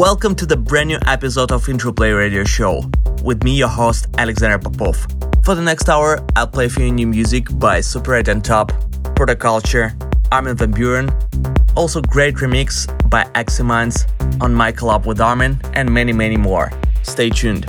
Welcome to the brand new episode of Interplay Radio Show. With me, your host, Alexander Popov. For the next hour, I'll play for you new music by Super 8 and Tab, Protoculture, Armin van Buuren, also great remix by Aximines on my collab with Armin, and many, many more. Stay tuned.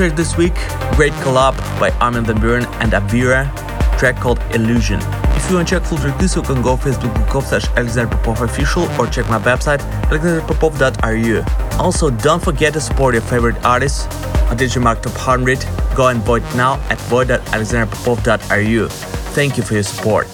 This week, great collab by Armin van Buuren and Avira, track called Illusion. If you want to check full track you can go facebook.com slash Alexander Popov official or check my website alexanderpopov.ru. Also, don't forget to support your favorite artists on Digimark Top 100. Go and vote now at vote.alexanderpopov.ru. Thank you for your support.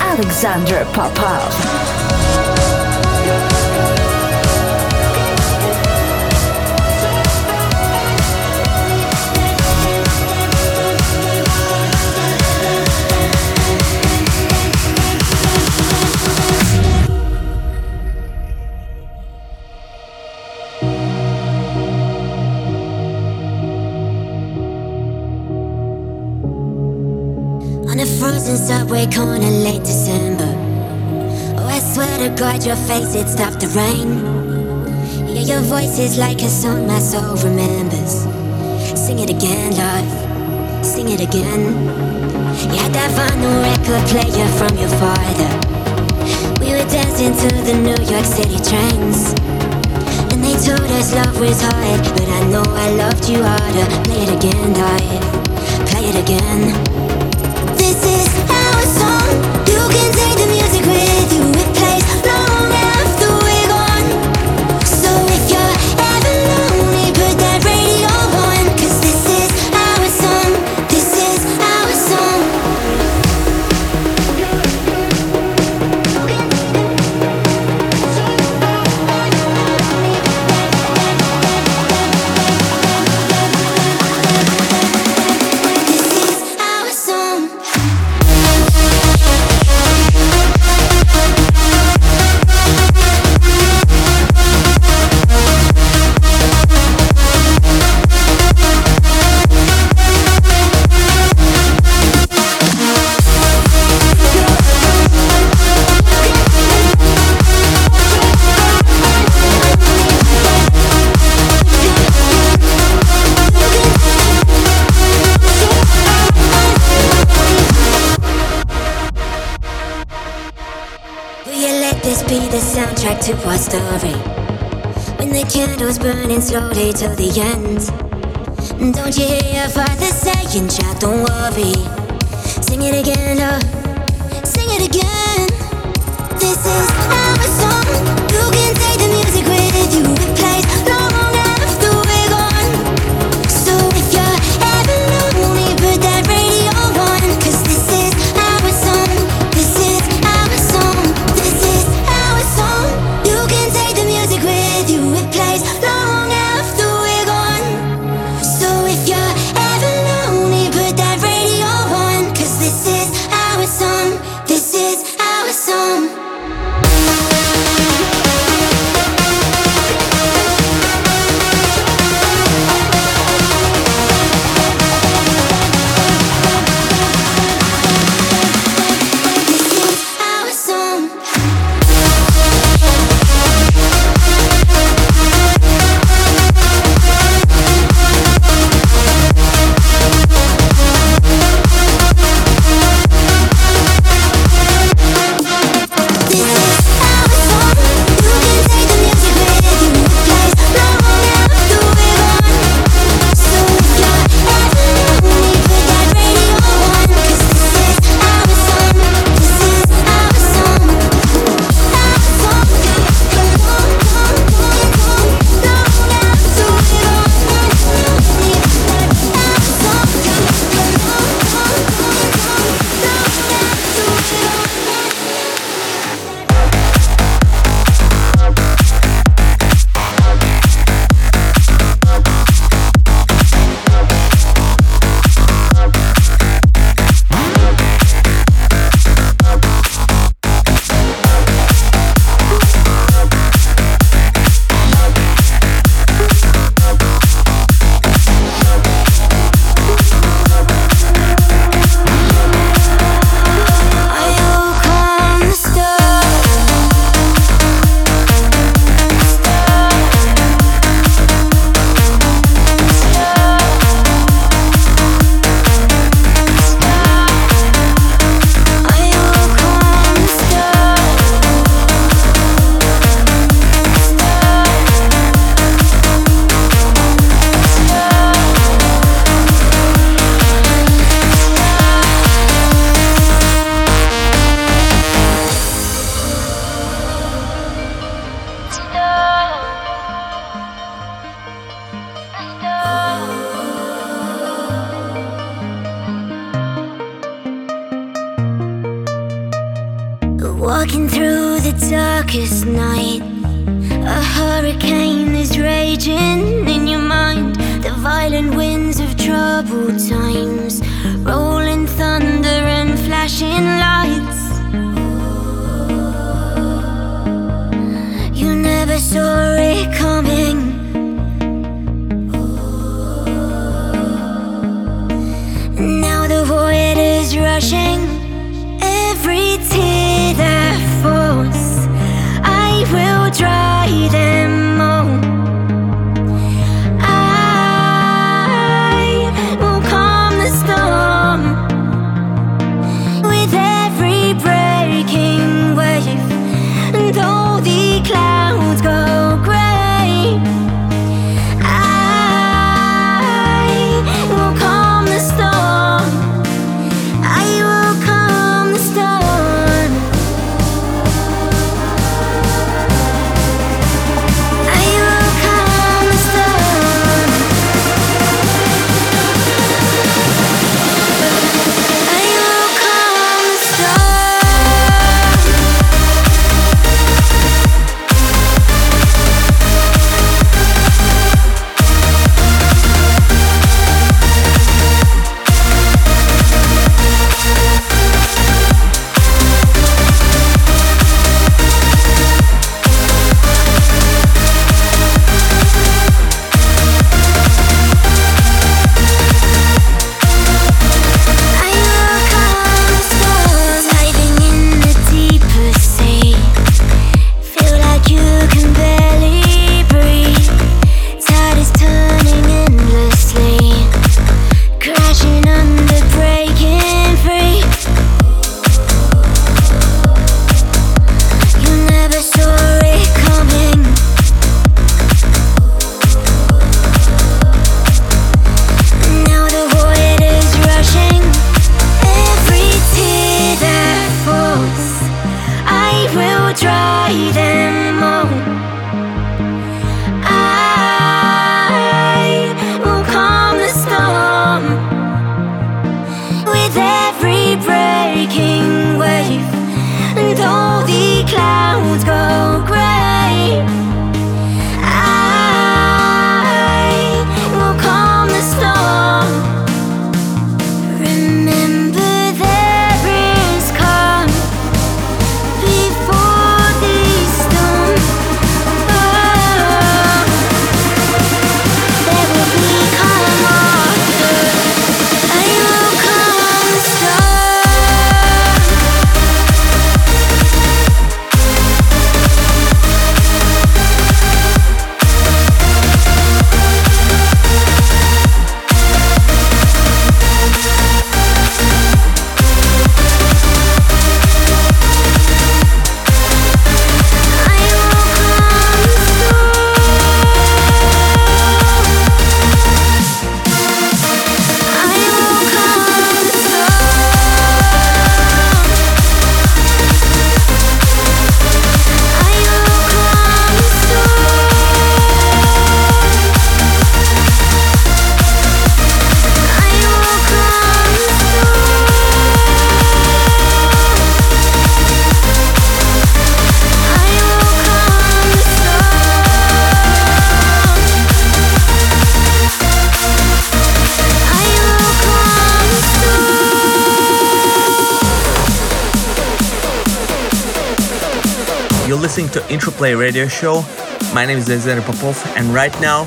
Alexander Popov. Late December. Oh, I swear to God, your face, it stopped the rain. Yeah, your voice is like a song my soul remembers. Sing it again, love. Sing it again. You had that vinyl record player from your father. We were dancing to the New York City trains. And they told us love was hard, but I know I loved you harder. Play it again, love. Play it again. Can it was story. When the candle's burning slowly till the end. Don't you hear your father saying, "Child, don't worry. Sing it again, oh, sing it again. This is our song. You can take the music with you. rushing We'll try them all. To Radio Show. My name is Alexander Popov, and right now,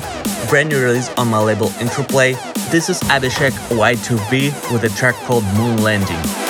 brand new release on my label Interplay. This is Abhishek Y2V with a track called Moon Landing.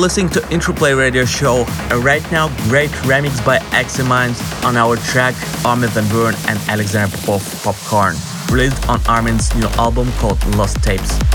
Listening to Interplay Radio Show, and right now, great remix by Aximines on our track Armin van Buuren and Alexander Popov Popcorn, released on Armin's new album called Lost Tapes.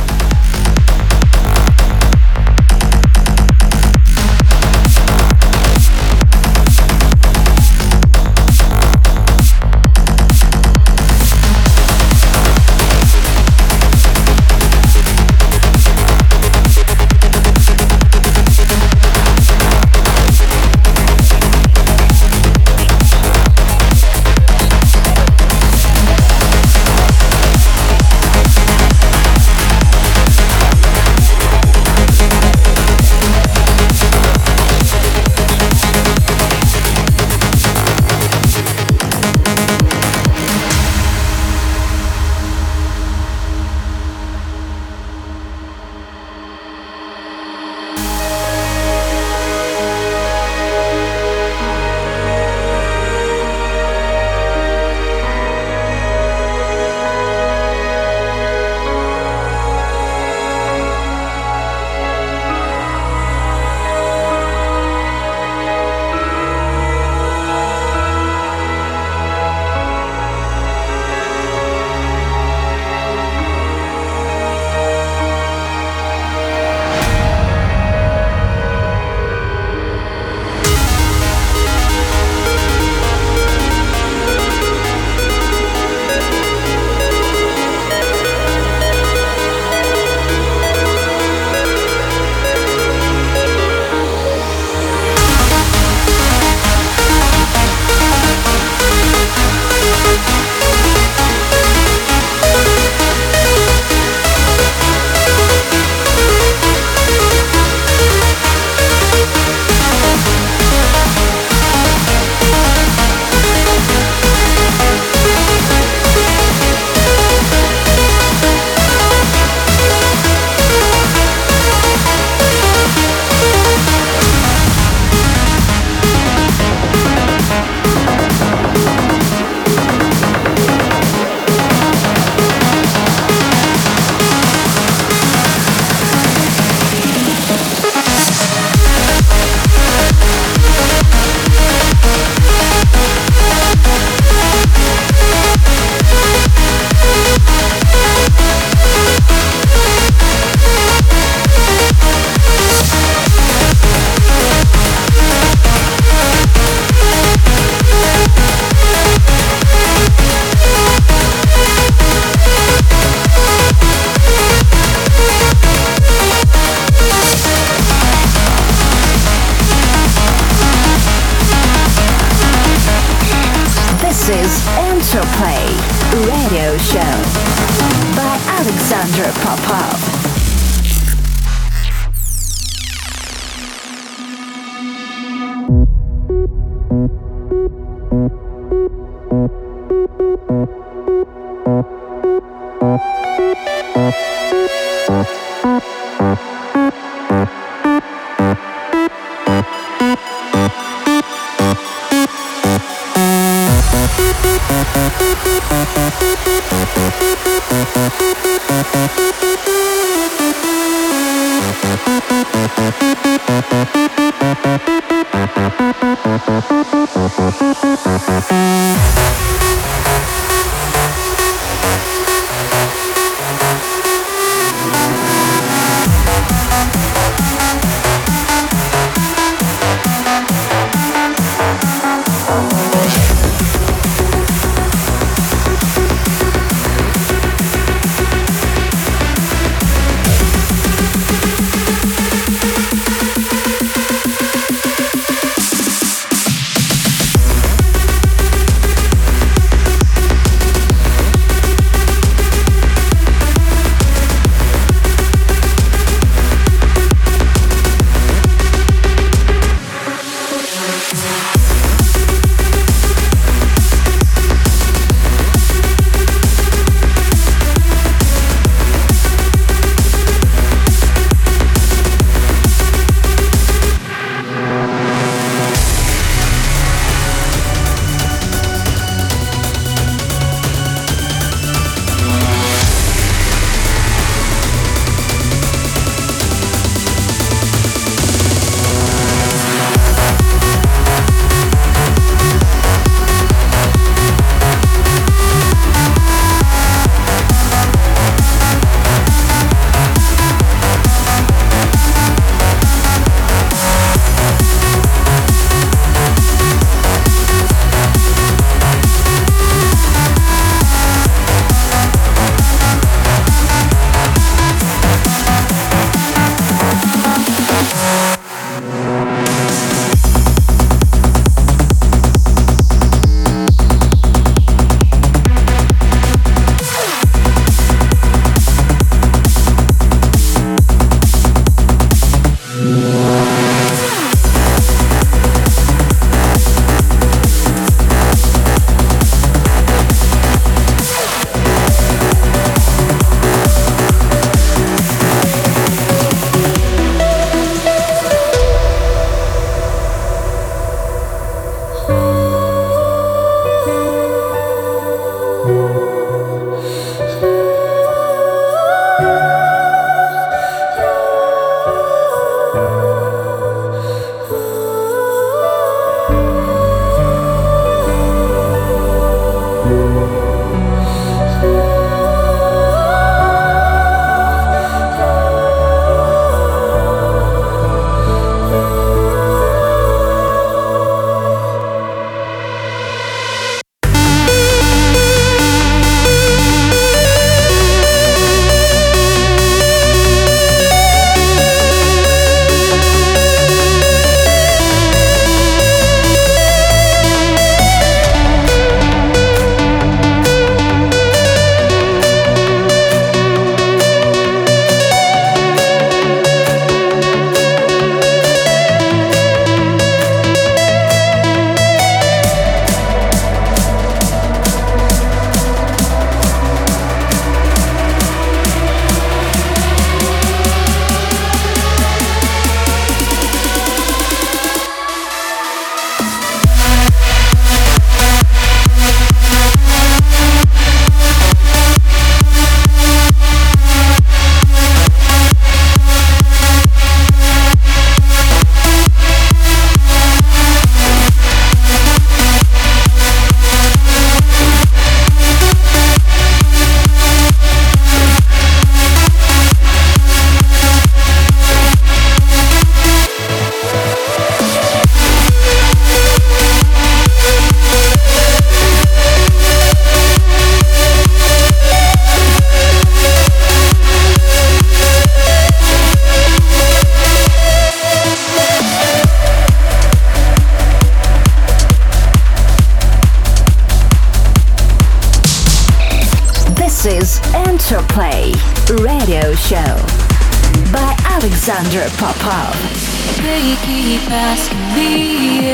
They keep asking me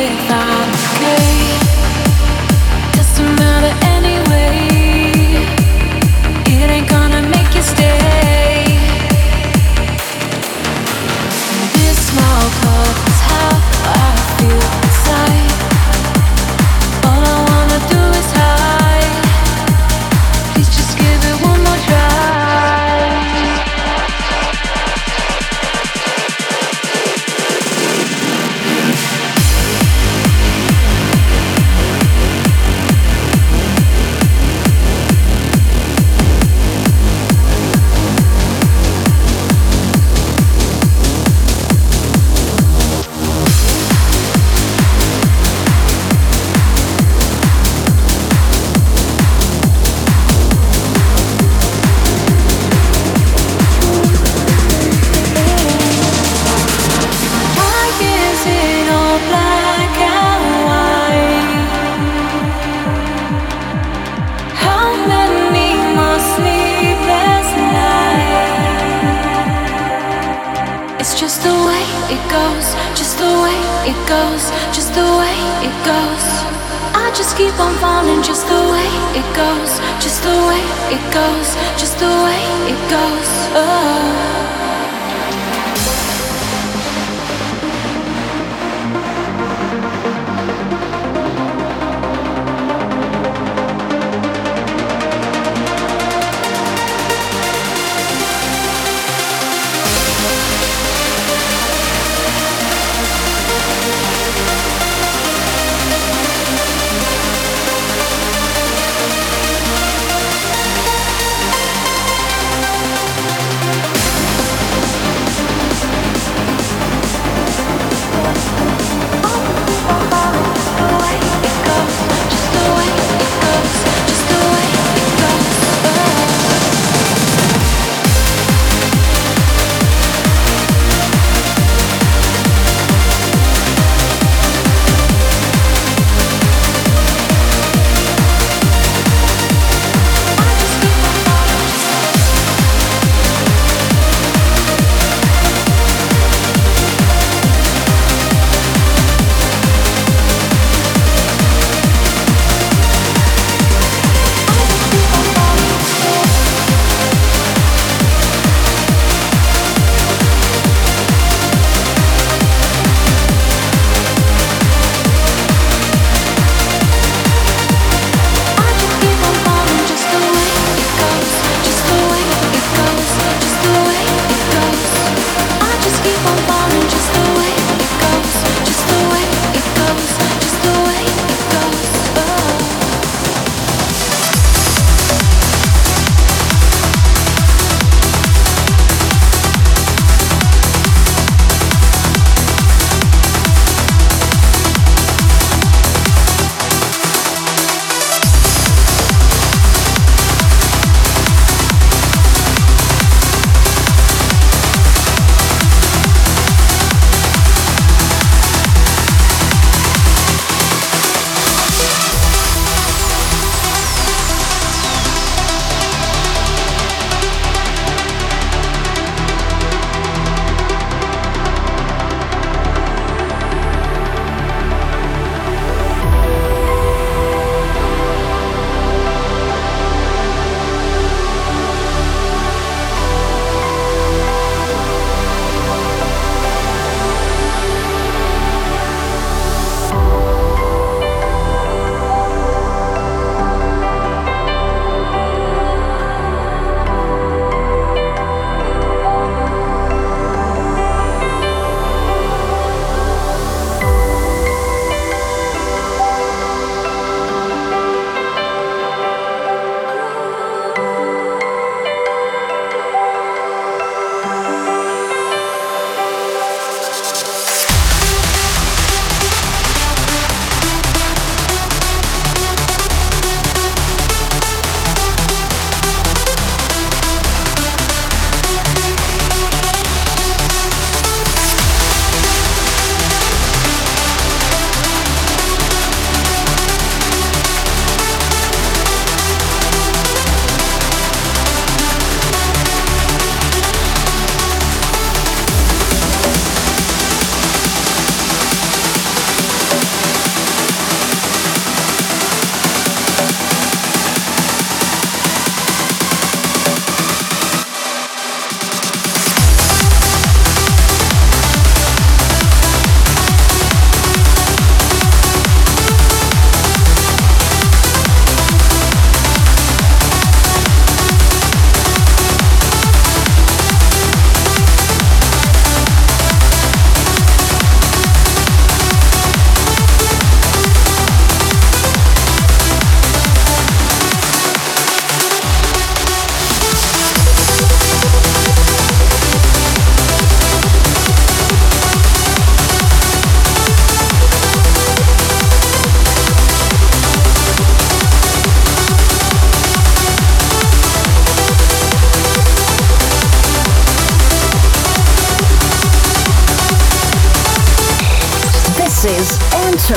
if I'm okay. Doesn't matter anyway. It ain't gonna make you stay. This small clothes.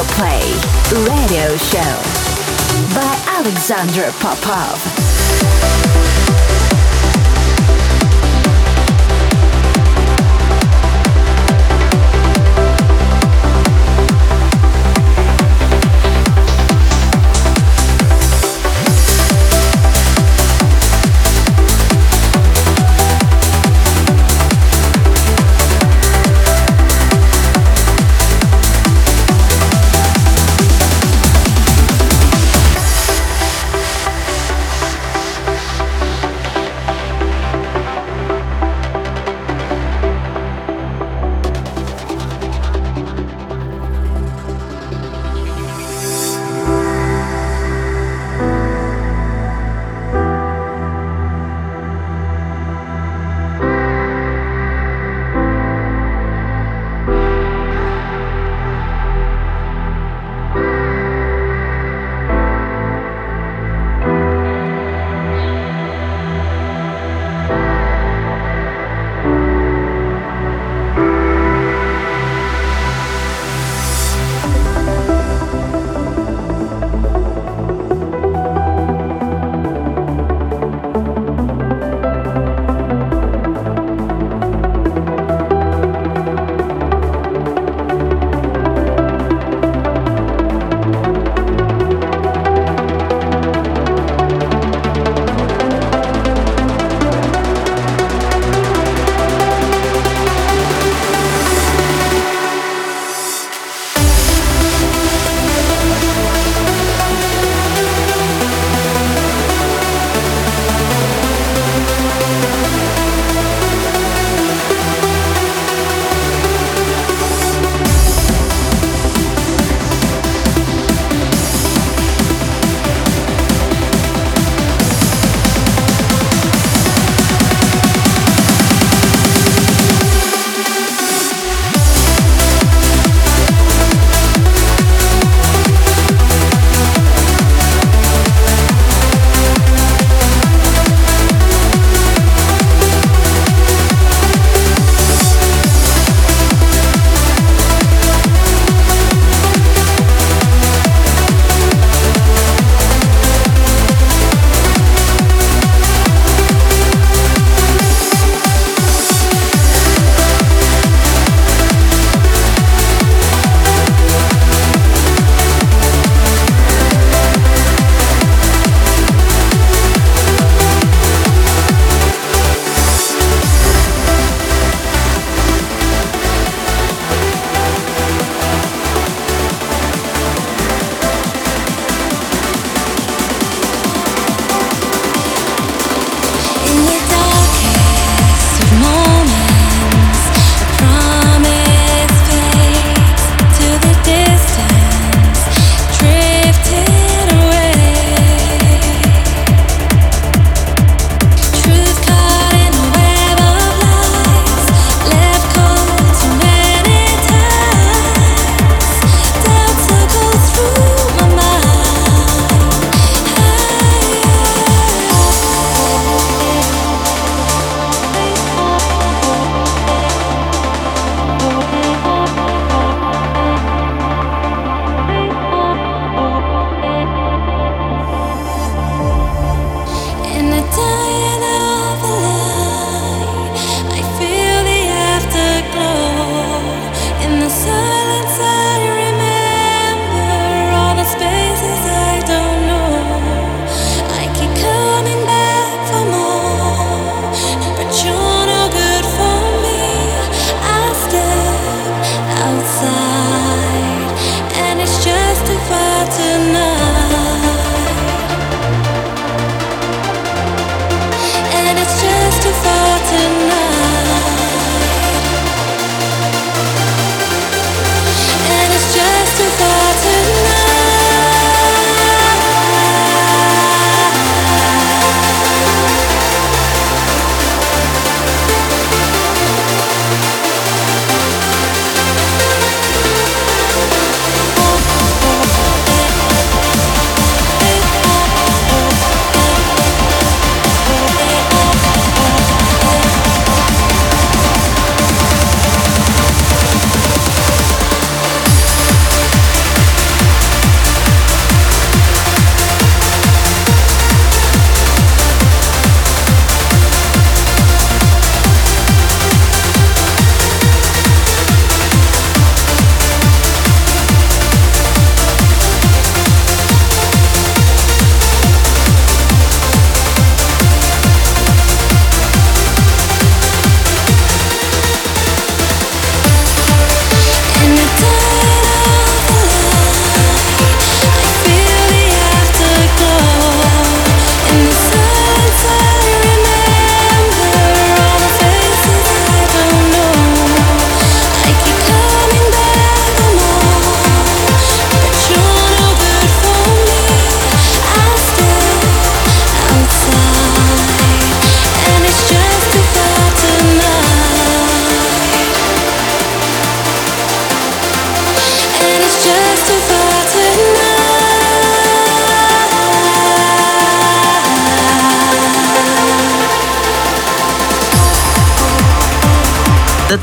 Interplay Radio Show by Alexander Popov.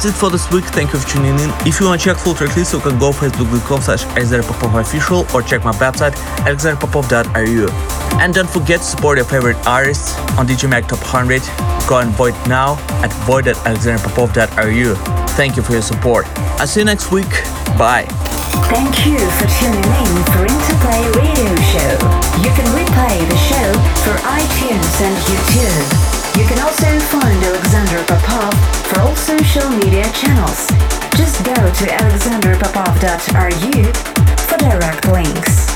That's it for this week. Thank you for tuning in. If you want to check full track list, you can go facebook.com slash official or check my website alexanderpopov.ru. And don't forget to support your favorite artists on DJ Mag Top 100. Go and vote now at vote.alexanderpopov.ru. Thank you for your support. I'll see you next week. Bye. Thank you for tuning in for Interplay Radio Show. Channels. Just go to alexanderpopov.ru for direct links.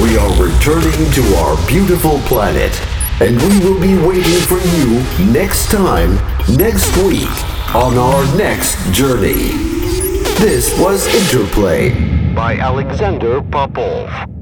We are returning to our beautiful planet, and we will be waiting for you next time, next week, on our next journey. This was Interplay by Alexander Popov.